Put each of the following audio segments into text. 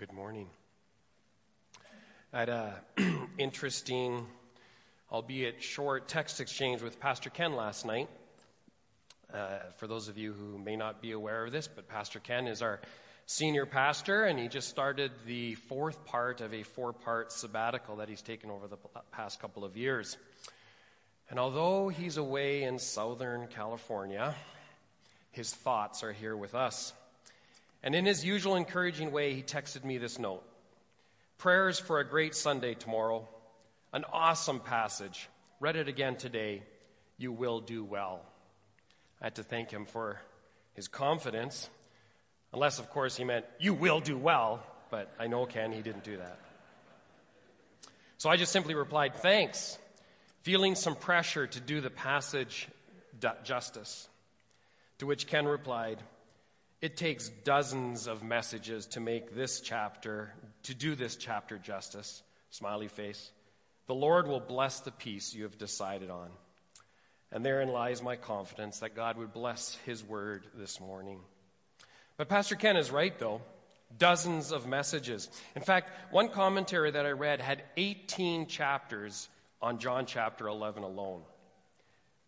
good morning. I had an interesting, albeit short, text exchange with Pastor Ken last night. Uh, for those of you who may not be aware of this, but Pastor Ken is our senior pastor, and he just started the fourth part of a four part sabbatical that he's taken over the past couple of years. And although he's away in Southern California, his thoughts are here with us. And in his usual encouraging way, he texted me this note Prayers for a great Sunday tomorrow. An awesome passage. Read it again today. You will do well. I had to thank him for his confidence, unless, of course, he meant, You will do well. But I know Ken, he didn't do that. So I just simply replied, Thanks, feeling some pressure to do the passage justice. To which Ken replied, it takes dozens of messages to make this chapter, to do this chapter justice. Smiley face. The Lord will bless the piece you have decided on. And therein lies my confidence that God would bless his word this morning. But Pastor Ken is right, though. Dozens of messages. In fact, one commentary that I read had 18 chapters on John chapter 11 alone.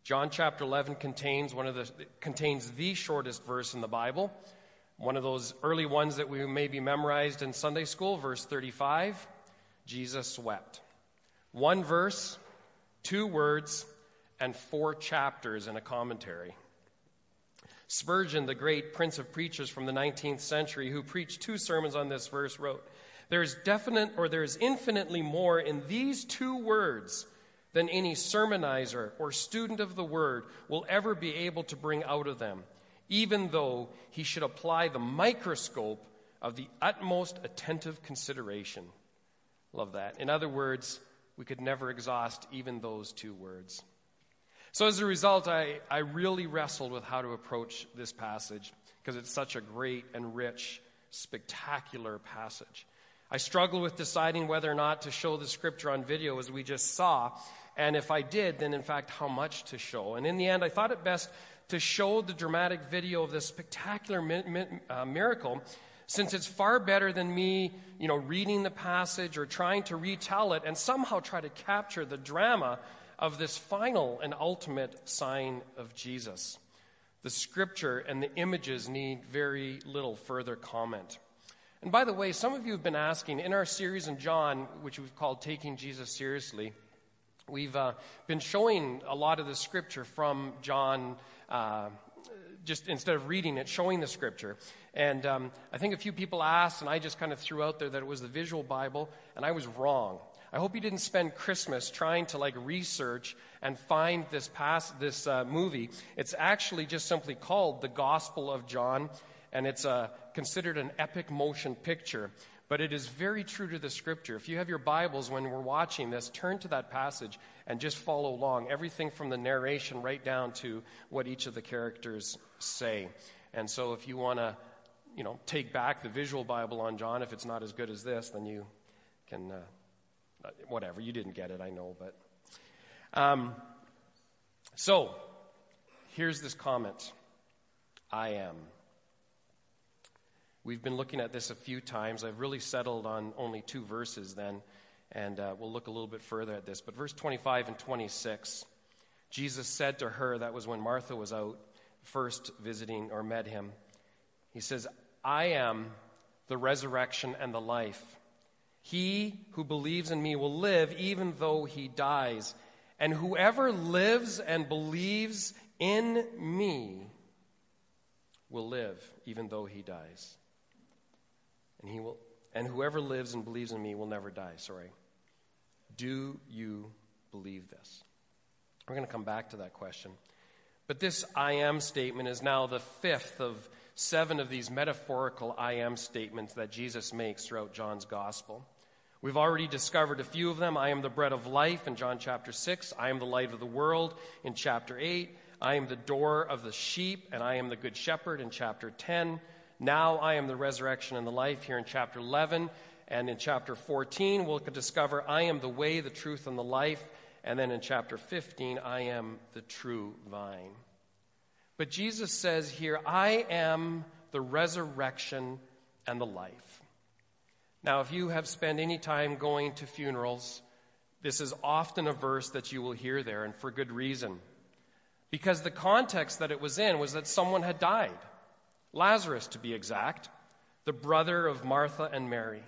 John chapter 11 contains one of the contains the shortest verse in the Bible. One of those early ones that we maybe memorized in Sunday school, verse 35, Jesus wept. One verse, two words, and four chapters in a commentary. Spurgeon, the great prince of preachers from the 19th century, who preached two sermons on this verse, wrote, There is definite or there is infinitely more in these two words than any sermonizer or student of the word will ever be able to bring out of them, even though he should apply the microscope of the utmost attentive consideration. Love that. In other words, we could never exhaust even those two words. So, as a result, I, I really wrestled with how to approach this passage because it's such a great and rich, spectacular passage. I struggled with deciding whether or not to show the scripture on video, as we just saw, and if I did, then in fact, how much to show. And in the end, I thought it best to show the dramatic video of this spectacular mi- mi- uh, miracle, since it's far better than me, you know, reading the passage or trying to retell it and somehow try to capture the drama of this final and ultimate sign of Jesus. The scripture and the images need very little further comment. And by the way, some of you have been asking in our series in John, which we've called Taking Jesus Seriously, We've uh, been showing a lot of the scripture from John, uh, just instead of reading it, showing the scripture. And um, I think a few people asked, and I just kind of threw out there that it was the visual Bible, and I was wrong. I hope you didn't spend Christmas trying to like research and find this past this uh, movie. It's actually just simply called the Gospel of John, and it's uh, considered an epic motion picture. But it is very true to the scripture. If you have your Bibles when we're watching this, turn to that passage and just follow along. Everything from the narration right down to what each of the characters say. And so if you want to, you know, take back the visual Bible on John, if it's not as good as this, then you can, uh, whatever. You didn't get it, I know, but. Um, so, here's this comment I am. We've been looking at this a few times. I've really settled on only two verses then, and uh, we'll look a little bit further at this. But verse 25 and 26, Jesus said to her, that was when Martha was out first visiting or met him, He says, I am the resurrection and the life. He who believes in me will live even though he dies. And whoever lives and believes in me will live even though he dies and he will and whoever lives and believes in me will never die. Sorry. Do you believe this? We're going to come back to that question. But this I am statement is now the fifth of seven of these metaphorical I am statements that Jesus makes throughout John's gospel. We've already discovered a few of them. I am the bread of life in John chapter 6. I am the light of the world in chapter 8. I am the door of the sheep, and I am the good shepherd in chapter 10. Now I am the resurrection and the life here in chapter 11. And in chapter 14, we'll discover I am the way, the truth, and the life. And then in chapter 15, I am the true vine. But Jesus says here, I am the resurrection and the life. Now, if you have spent any time going to funerals, this is often a verse that you will hear there, and for good reason. Because the context that it was in was that someone had died. Lazarus, to be exact, the brother of Martha and Mary.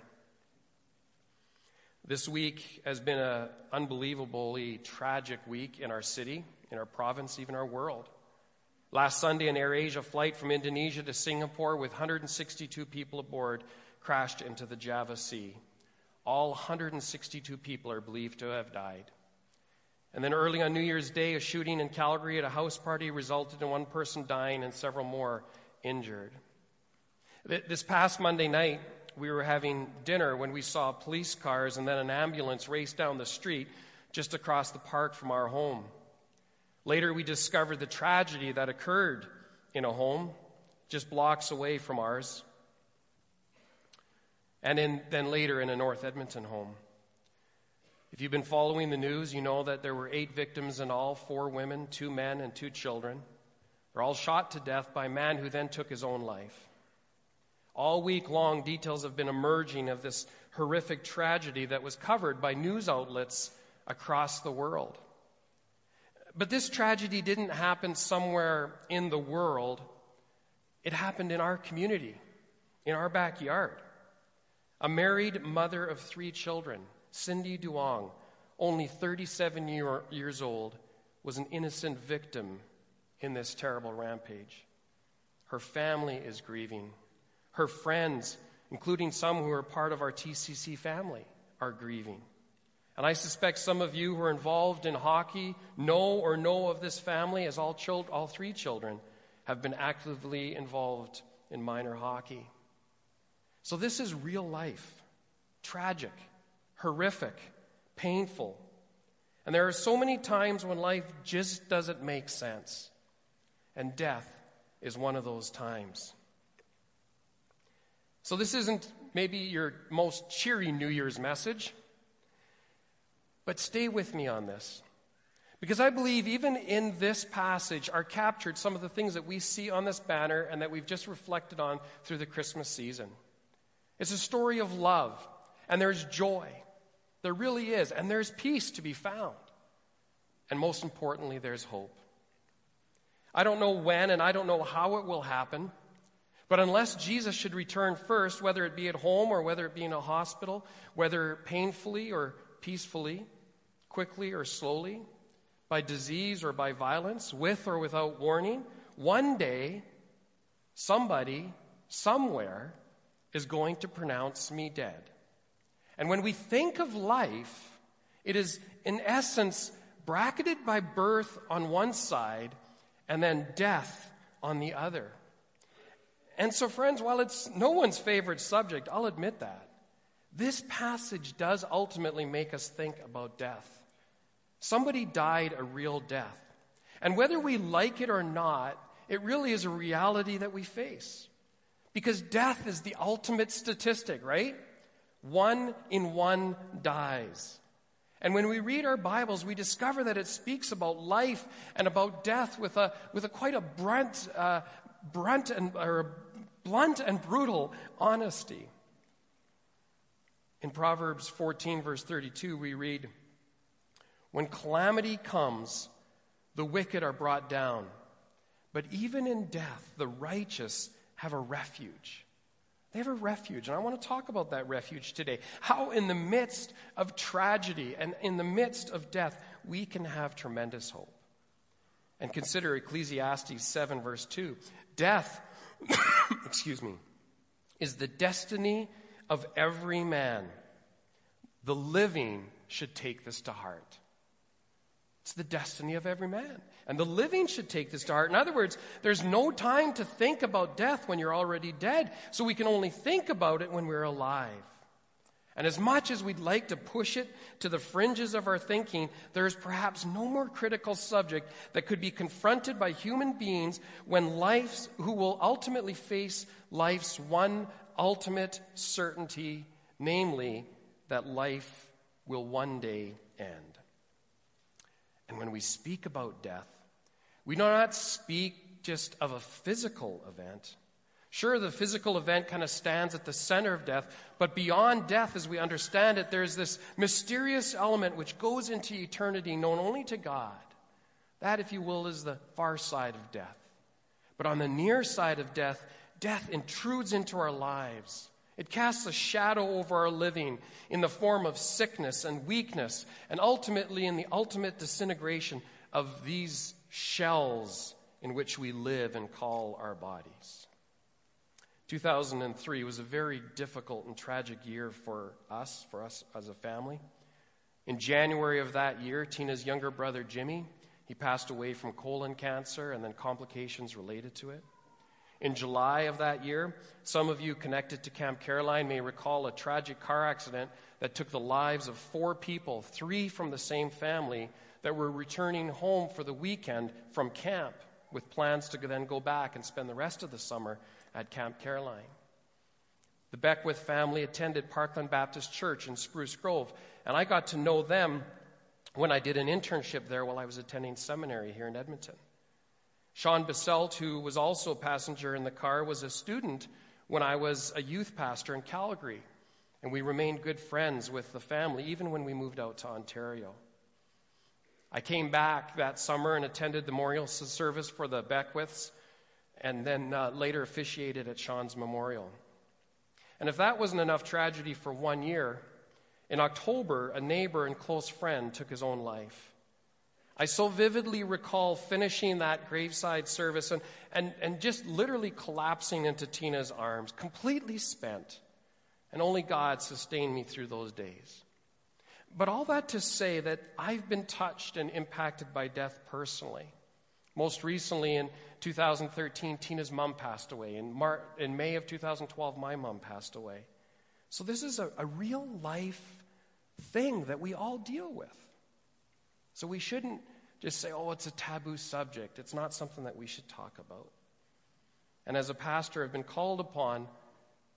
This week has been an unbelievably tragic week in our city, in our province, even our world. Last Sunday, an AirAsia flight from Indonesia to Singapore with 162 people aboard crashed into the Java Sea. All 162 people are believed to have died. And then early on New Year's Day, a shooting in Calgary at a house party resulted in one person dying and several more injured. This past Monday night, we were having dinner when we saw police cars and then an ambulance race down the street just across the park from our home. Later, we discovered the tragedy that occurred in a home just blocks away from ours. And in, then later in a North Edmonton home. If you've been following the news, you know that there were eight victims in all four women, two men, and two children. They're all shot to death by a man who then took his own life. All week long, details have been emerging of this horrific tragedy that was covered by news outlets across the world. But this tragedy didn't happen somewhere in the world, it happened in our community, in our backyard. A married mother of three children, Cindy Duong, only 37 year, years old, was an innocent victim in this terrible rampage. Her family is grieving. Her friends, including some who are part of our TCC family, are grieving. And I suspect some of you who are involved in hockey know or know of this family, as all, children, all three children have been actively involved in minor hockey. So this is real life tragic, horrific, painful. And there are so many times when life just doesn't make sense. And death is one of those times. So, this isn't maybe your most cheery New Year's message, but stay with me on this. Because I believe even in this passage are captured some of the things that we see on this banner and that we've just reflected on through the Christmas season. It's a story of love, and there's joy. There really is, and there's peace to be found. And most importantly, there's hope. I don't know when and I don't know how it will happen. But unless Jesus should return first, whether it be at home or whether it be in a hospital, whether painfully or peacefully, quickly or slowly, by disease or by violence, with or without warning, one day somebody, somewhere, is going to pronounce me dead. And when we think of life, it is in essence bracketed by birth on one side and then death on the other. And so, friends, while it's no one's favorite subject, I'll admit that, this passage does ultimately make us think about death. Somebody died a real death. And whether we like it or not, it really is a reality that we face. Because death is the ultimate statistic, right? One in one dies. And when we read our Bibles, we discover that it speaks about life and about death with a, with a quite a brunt, uh, brunt and, or blunt and brutal honesty. In Proverbs 14, verse 32, we read, When calamity comes, the wicked are brought down, but even in death, the righteous have a refuge. They have a refuge, and I want to talk about that refuge today. How, in the midst of tragedy and in the midst of death, we can have tremendous hope. And consider Ecclesiastes 7, verse 2. Death excuse me, is the destiny of every man. The living should take this to heart. It's the destiny of every man. And the living should take this to heart. In other words, there's no time to think about death when you're already dead, so we can only think about it when we're alive. And as much as we'd like to push it to the fringes of our thinking, there is perhaps no more critical subject that could be confronted by human beings when life's, who will ultimately face life's one ultimate certainty, namely that life will one day end. And when we speak about death, we do not speak just of a physical event. Sure, the physical event kind of stands at the center of death, but beyond death, as we understand it, there's this mysterious element which goes into eternity known only to God. That, if you will, is the far side of death. But on the near side of death, death intrudes into our lives. It casts a shadow over our living in the form of sickness and weakness, and ultimately in the ultimate disintegration of these shells in which we live and call our bodies. 2003 was a very difficult and tragic year for us, for us as a family. In January of that year, Tina's younger brother Jimmy, he passed away from colon cancer and then complications related to it. In July of that year, some of you connected to Camp Caroline may recall a tragic car accident that took the lives of four people, three from the same family, that were returning home for the weekend from camp with plans to then go back and spend the rest of the summer at Camp Caroline. The Beckwith family attended Parkland Baptist Church in Spruce Grove, and I got to know them when I did an internship there while I was attending seminary here in Edmonton. Sean Baselt, who was also a passenger in the car, was a student when I was a youth pastor in Calgary, and we remained good friends with the family even when we moved out to Ontario. I came back that summer and attended the memorial service for the Beckwiths and then uh, later officiated at Sean's memorial. And if that wasn't enough tragedy for one year, in October, a neighbor and close friend took his own life. I so vividly recall finishing that graveside service and, and, and just literally collapsing into Tina's arms, completely spent. And only God sustained me through those days. But all that to say that I've been touched and impacted by death personally. Most recently, in 2013, Tina's mom passed away. In, Mar- in May of 2012, my mom passed away. So, this is a, a real life thing that we all deal with. So, we shouldn't just say, oh, it's a taboo subject. It's not something that we should talk about. And as a pastor, I've been called upon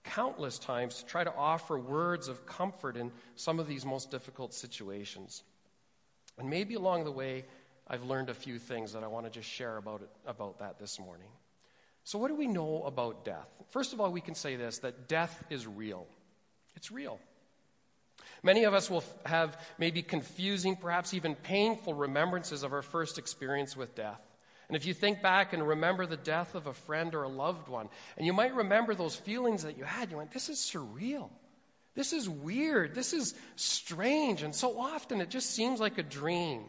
countless times to try to offer words of comfort in some of these most difficult situations. And maybe along the way, I've learned a few things that I want to just share about, it, about that this morning. So, what do we know about death? First of all, we can say this that death is real. It's real. Many of us will have maybe confusing, perhaps even painful remembrances of our first experience with death. And if you think back and remember the death of a friend or a loved one, and you might remember those feelings that you had, you went, This is surreal. This is weird. This is strange. And so often it just seems like a dream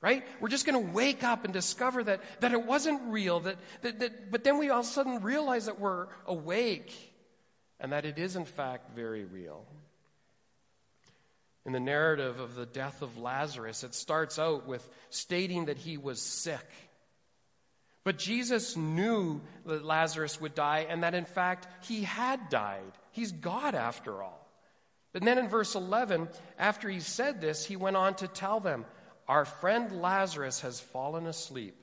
right? We're just going to wake up and discover that, that it wasn't real, that, that, that, but then we all of a sudden realize that we're awake and that it is, in fact, very real. In the narrative of the death of Lazarus, it starts out with stating that he was sick. But Jesus knew that Lazarus would die and that, in fact, he had died. He's God after all. But then in verse 11, after he said this, he went on to tell them, our friend Lazarus has fallen asleep,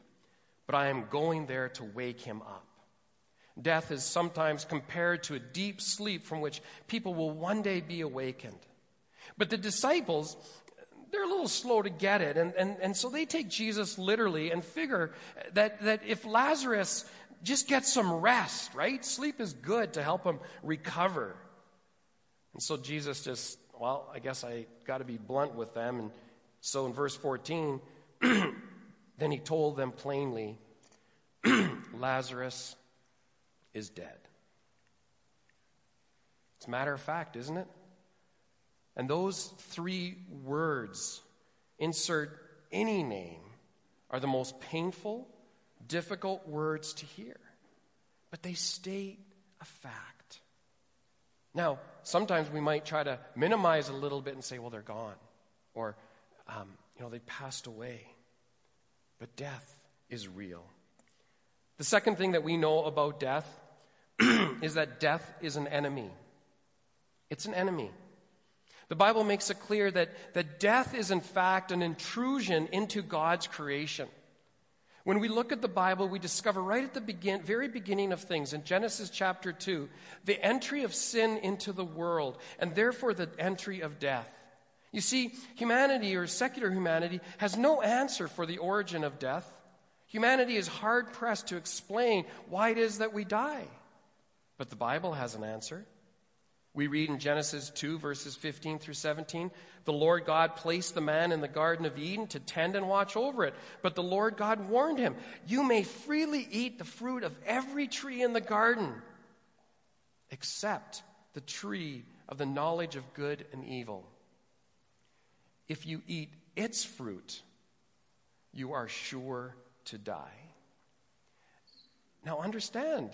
but I am going there to wake him up. Death is sometimes compared to a deep sleep from which people will one day be awakened. But the disciples, they're a little slow to get it. And, and, and so they take Jesus literally and figure that, that if Lazarus just gets some rest, right? Sleep is good to help him recover. And so Jesus just, well, I guess I got to be blunt with them and so in verse 14, then he told them plainly Lazarus is dead. It's a matter of fact, isn't it? And those three words, insert any name, are the most painful, difficult words to hear. But they state a fact. Now, sometimes we might try to minimize a little bit and say, well, they're gone. Or um, you know, they passed away. But death is real. The second thing that we know about death is that death is an enemy. It's an enemy. The Bible makes it clear that, that death is, in fact, an intrusion into God's creation. When we look at the Bible, we discover right at the begin, very beginning of things, in Genesis chapter 2, the entry of sin into the world, and therefore the entry of death. You see, humanity or secular humanity has no answer for the origin of death. Humanity is hard pressed to explain why it is that we die. But the Bible has an answer. We read in Genesis 2, verses 15 through 17 The Lord God placed the man in the Garden of Eden to tend and watch over it. But the Lord God warned him, You may freely eat the fruit of every tree in the garden, except the tree of the knowledge of good and evil. If you eat its fruit, you are sure to die. Now understand,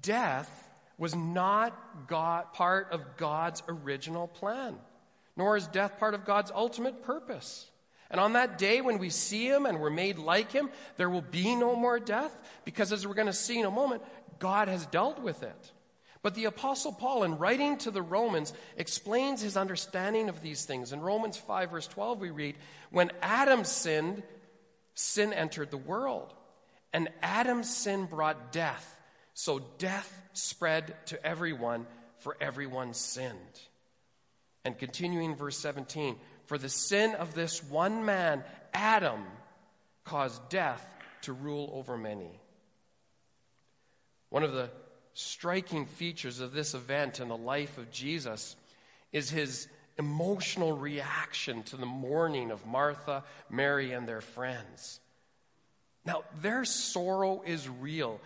death was not God, part of God's original plan, nor is death part of God's ultimate purpose. And on that day when we see him and we're made like him, there will be no more death because, as we're going to see in a moment, God has dealt with it. But the Apostle Paul, in writing to the Romans, explains his understanding of these things. In Romans 5, verse 12, we read, When Adam sinned, sin entered the world. And Adam's sin brought death. So death spread to everyone, for everyone sinned. And continuing verse 17, for the sin of this one man, Adam, caused death to rule over many. One of the striking features of this event in the life of Jesus is his emotional reaction to the mourning of Martha, Mary, and their friends. Now, their sorrow is real.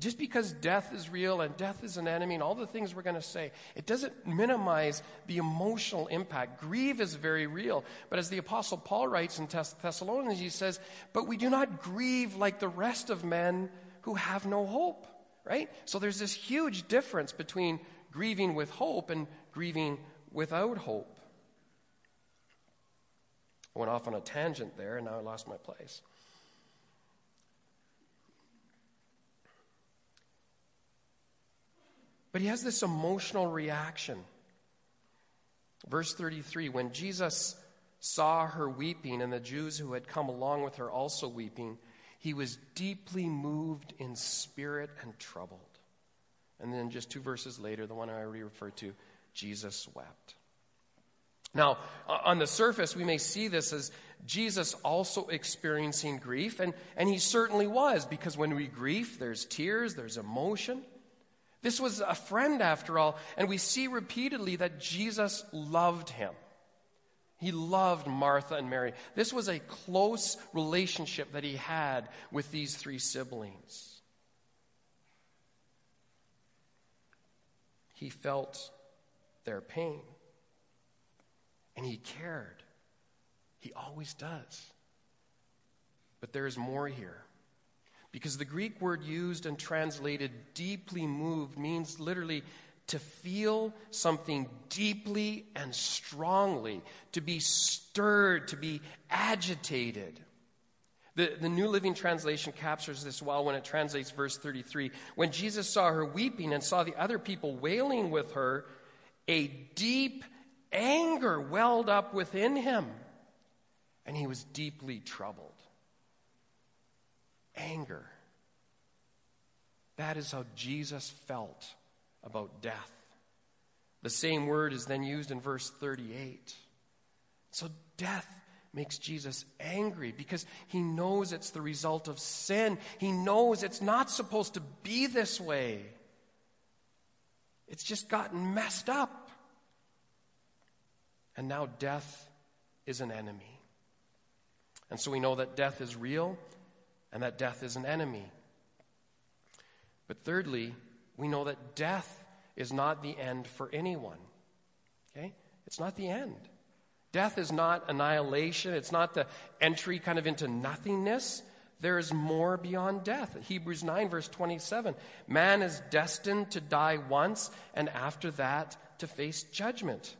Just because death is real and death is an enemy and all the things we're going to say, it doesn't minimize the emotional impact. Grief is very real. But as the Apostle Paul writes in Thess- Thessalonians, he says, But we do not grieve like the rest of men who have no hope. Right? So there's this huge difference between grieving with hope and grieving without hope. I went off on a tangent there and now I lost my place. But he has this emotional reaction. Verse 33 When Jesus saw her weeping and the Jews who had come along with her also weeping, he was deeply moved in spirit and troubled. And then just two verses later, the one I already referred to, Jesus wept. Now, on the surface, we may see this as Jesus also experiencing grief, and, and he certainly was, because when we grieve, there's tears, there's emotion. This was a friend, after all, and we see repeatedly that Jesus loved him. He loved Martha and Mary. This was a close relationship that he had with these three siblings. He felt their pain, and he cared. He always does. But there is more here. Because the Greek word used and translated deeply moved means literally to feel something deeply and strongly, to be stirred, to be agitated. The, the New Living Translation captures this well when it translates verse 33. When Jesus saw her weeping and saw the other people wailing with her, a deep anger welled up within him, and he was deeply troubled anger. That is how Jesus felt about death. The same word is then used in verse 38. So death makes Jesus angry because he knows it's the result of sin. He knows it's not supposed to be this way. It's just gotten messed up. And now death is an enemy. And so we know that death is real and that death is an enemy. But thirdly, we know that death is not the end for anyone. Okay? It's not the end. Death is not annihilation, it's not the entry kind of into nothingness. There is more beyond death. Hebrews 9, verse 27 Man is destined to die once, and after that, to face judgment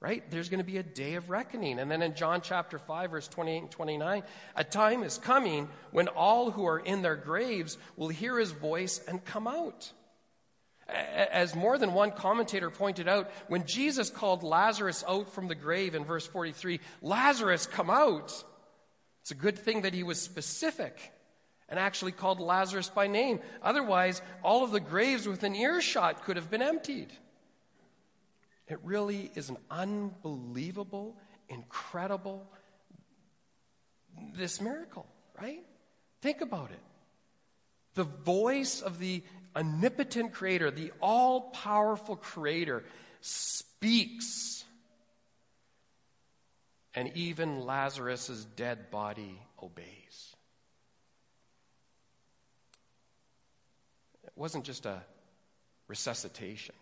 right? There's going to be a day of reckoning. And then in John chapter 5, verse 28 and 29, a time is coming when all who are in their graves will hear his voice and come out. As more than one commentator pointed out, when Jesus called Lazarus out from the grave in verse 43, Lazarus, come out. It's a good thing that he was specific and actually called Lazarus by name. Otherwise, all of the graves within earshot could have been emptied. It really is an unbelievable, incredible, this miracle, right? Think about it. The voice of the omnipotent creator, the all powerful creator, speaks. And even Lazarus' dead body obeys. It wasn't just a resuscitation,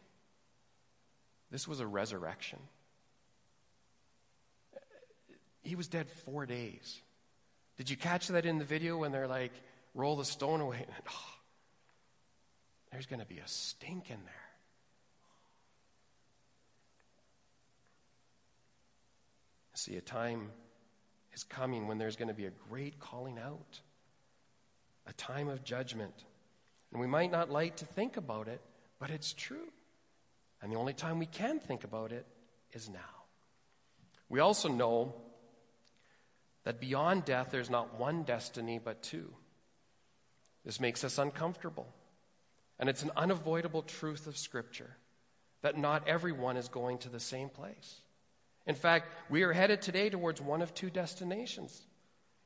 this was a resurrection. He was dead four days. Did you catch that in the video when they're like, roll the stone away? And, oh, there's going to be a stink in there. See, a time is coming when there's going to be a great calling out, a time of judgment. And we might not like to think about it, but it's true. And the only time we can think about it is now. We also know that beyond death, there's not one destiny, but two. This makes us uncomfortable. And it's an unavoidable truth of Scripture that not everyone is going to the same place. In fact, we are headed today towards one of two destinations.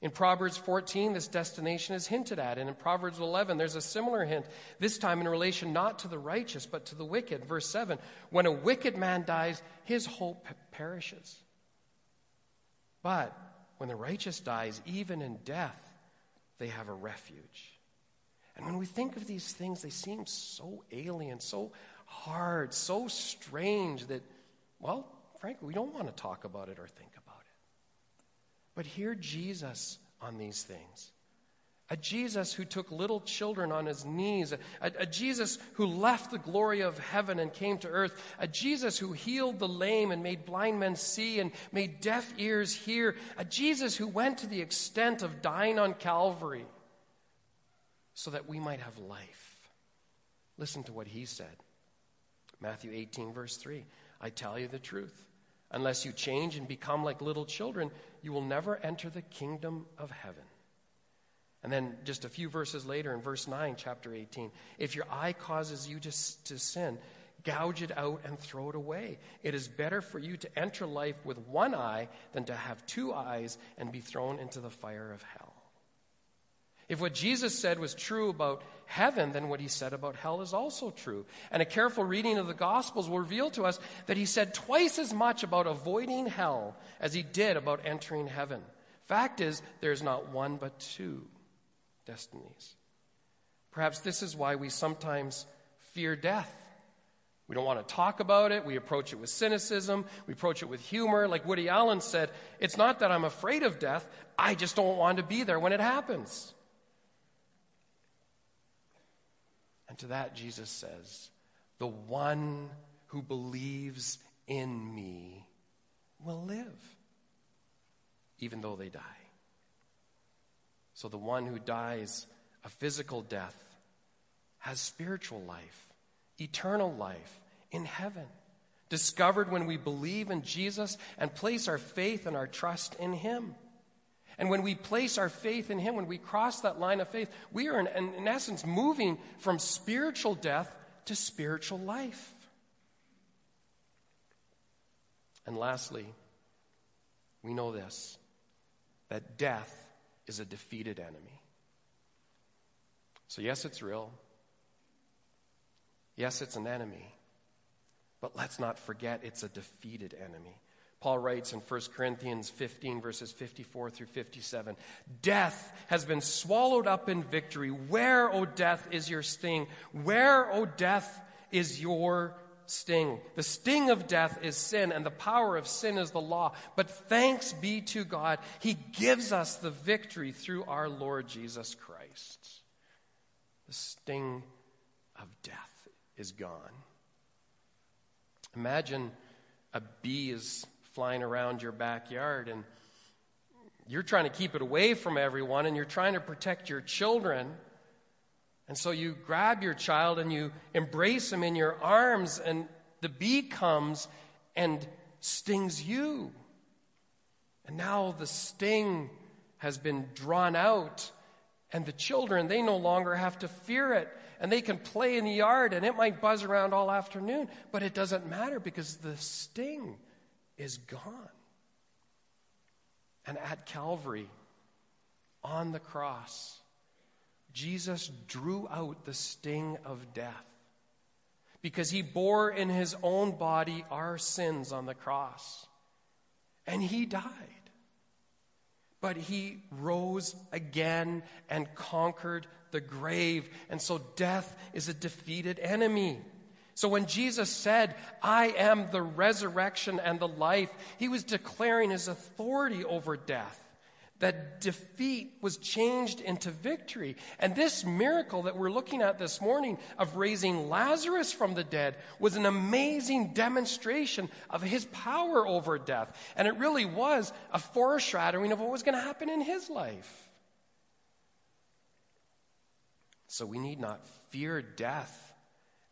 In Proverbs 14, this destination is hinted at. And in Proverbs 11, there's a similar hint, this time in relation not to the righteous, but to the wicked. Verse 7 When a wicked man dies, his hope perishes. But when the righteous dies, even in death, they have a refuge. And when we think of these things, they seem so alien, so hard, so strange that, well, frankly, we don't want to talk about it or think. But hear Jesus on these things. A Jesus who took little children on his knees, a, a, Jesus who left the glory of heaven and came to earth, a Jesus who healed the lame and made blind men see and made deaf ears hear, a Jesus who went to the extent of dying on Calvary so that we might have life. Listen to what he said Matthew 18, verse 3 I tell you the truth. Unless you change and become like little children, you will never enter the kingdom of heaven. And then just a few verses later, in verse 9, chapter 18, if your eye causes you to, to sin, gouge it out and throw it away. It is better for you to enter life with one eye than to have two eyes and be thrown into the fire of hell. If what Jesus said was true about heaven, then what he said about hell is also true. And a careful reading of the Gospels will reveal to us that he said twice as much about avoiding hell as he did about entering heaven. Fact is, there's not one but two destinies. Perhaps this is why we sometimes fear death. We don't want to talk about it. We approach it with cynicism. We approach it with humor. Like Woody Allen said, it's not that I'm afraid of death, I just don't want to be there when it happens. And to that, Jesus says, The one who believes in me will live, even though they die. So the one who dies a physical death has spiritual life, eternal life in heaven, discovered when we believe in Jesus and place our faith and our trust in Him. And when we place our faith in Him, when we cross that line of faith, we are, in, in essence, moving from spiritual death to spiritual life. And lastly, we know this that death is a defeated enemy. So, yes, it's real. Yes, it's an enemy. But let's not forget it's a defeated enemy. Paul writes in 1 Corinthians 15, verses 54 through 57 Death has been swallowed up in victory. Where, O death, is your sting? Where, O death, is your sting? The sting of death is sin, and the power of sin is the law. But thanks be to God, He gives us the victory through our Lord Jesus Christ. The sting of death is gone. Imagine a bee is flying around your backyard and you're trying to keep it away from everyone and you're trying to protect your children. And so you grab your child and you embrace him in your arms, and the bee comes and stings you. And now the sting has been drawn out, and the children, they no longer have to fear it. And they can play in the yard, and it might buzz around all afternoon, but it doesn't matter because the sting is gone. And at Calvary, on the cross, Jesus drew out the sting of death because he bore in his own body our sins on the cross. And he died. But he rose again and conquered the grave. And so death is a defeated enemy. So when Jesus said, I am the resurrection and the life, he was declaring his authority over death that defeat was changed into victory. And this miracle that we're looking at this morning of raising Lazarus from the dead was an amazing demonstration of his power over death. And it really was a foreshadowing of what was going to happen in his life. So we need not fear death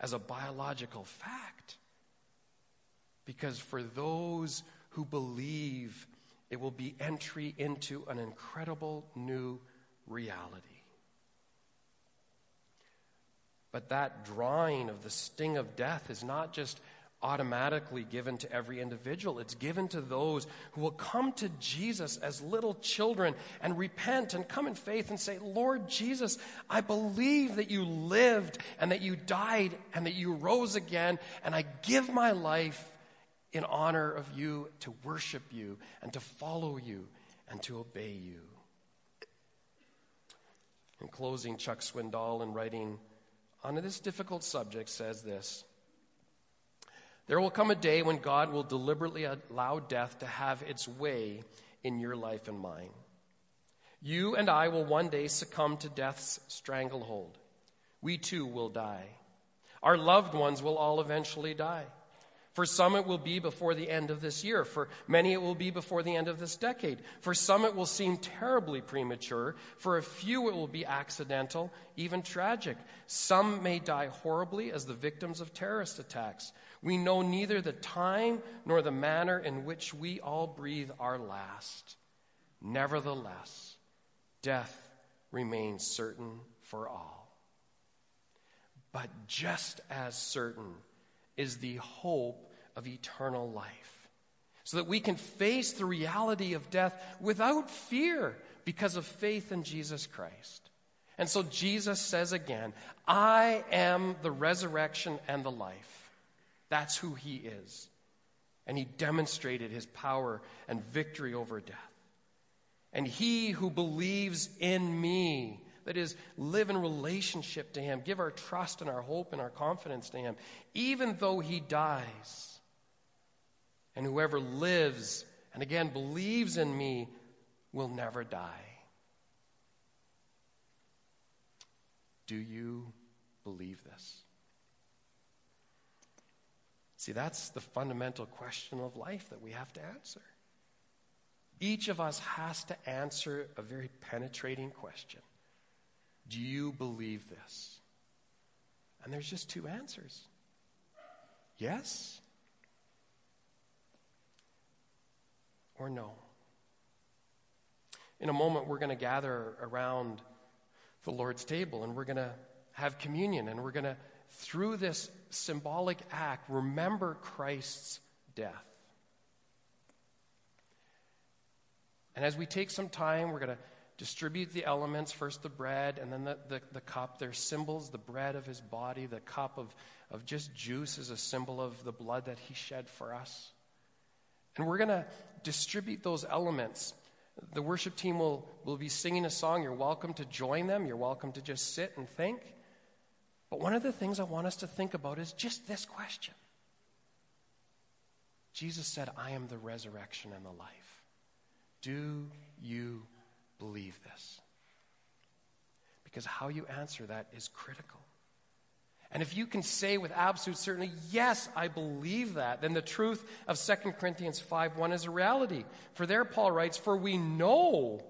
as a biological fact. Because for those who believe, it will be entry into an incredible new reality. But that drawing of the sting of death is not just automatically given to every individual. It's given to those who will come to Jesus as little children and repent and come in faith and say, Lord Jesus, I believe that you lived and that you died and that you rose again, and I give my life in honor of you, to worship you, and to follow you, and to obey you. In closing, Chuck Swindoll, in writing on this difficult subject, says this There will come a day when God will deliberately allow death to have its way in your life and mine. You and I will one day succumb to death's stranglehold. We too will die. Our loved ones will all eventually die. For some, it will be before the end of this year. For many, it will be before the end of this decade. For some, it will seem terribly premature. For a few, it will be accidental, even tragic. Some may die horribly as the victims of terrorist attacks. We know neither the time nor the manner in which we all breathe our last. Nevertheless, death remains certain for all. But just as certain is the hope of eternal life. So that we can face the reality of death without fear because of faith in Jesus Christ. And so Jesus says again, I am the resurrection and the life. That's who he is. And he demonstrated his power and victory over death. And he who believes in me, that is, live in relationship to him, give our trust and our hope and our confidence to him, even though he dies, and whoever lives and again believes in me will never die. Do you believe this? See, that's the fundamental question of life that we have to answer. Each of us has to answer a very penetrating question Do you believe this? And there's just two answers yes or no. In a moment, we're going to gather around the Lord's table and we're going to have communion and we're going to, through this symbolic act, remember Christ's death. And as we take some time, we're going to distribute the elements first the bread and then the, the, the, cup. They're symbols the bread of his body, the cup of, of just juice is a symbol of the blood that he shed for us. And we're going to distribute those elements. The worship team will, will be singing a song. You're welcome to join them. You're welcome to just sit and think. But one of the things I want us to think about is just this question Jesus said, I am the resurrection and the life. Do you believe this? Because how you answer that is critical. And if you can say with absolute certainty, yes, I believe that, then the truth of 2 Corinthians 5 1 is a reality. For there, Paul writes, For we know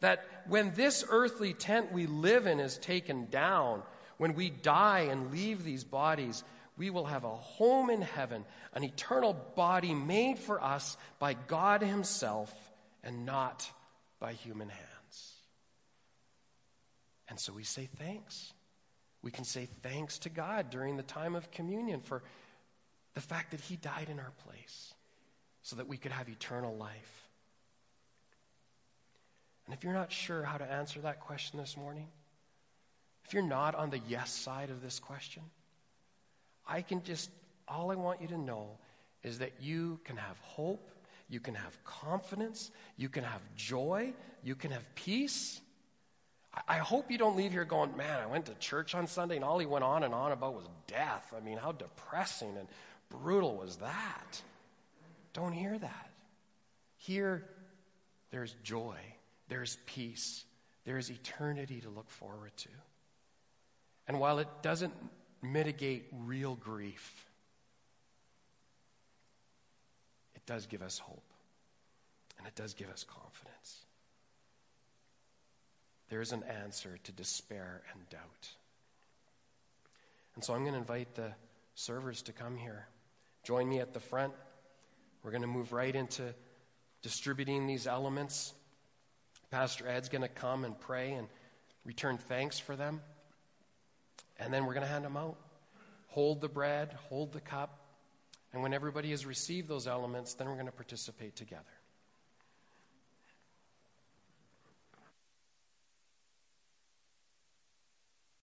that when this earthly tent we live in is taken down, when we die and leave these bodies, we will have a home in heaven, an eternal body made for us by God Himself and not by human hands. And so we say thanks. We can say thanks to God during the time of communion for the fact that He died in our place so that we could have eternal life. And if you're not sure how to answer that question this morning, if you're not on the yes side of this question, I can just, all I want you to know is that you can have hope, you can have confidence, you can have joy, you can have peace. I hope you don't leave here going, man, I went to church on Sunday and all he went on and on about was death. I mean, how depressing and brutal was that? Don't hear that. Here, there's joy, there's peace, there's eternity to look forward to. And while it doesn't mitigate real grief, it does give us hope. And it does give us confidence. There is an answer to despair and doubt. And so I'm going to invite the servers to come here. Join me at the front. We're going to move right into distributing these elements. Pastor Ed's going to come and pray and return thanks for them. And then we're going to hand them out. Hold the bread, hold the cup. And when everybody has received those elements, then we're going to participate together.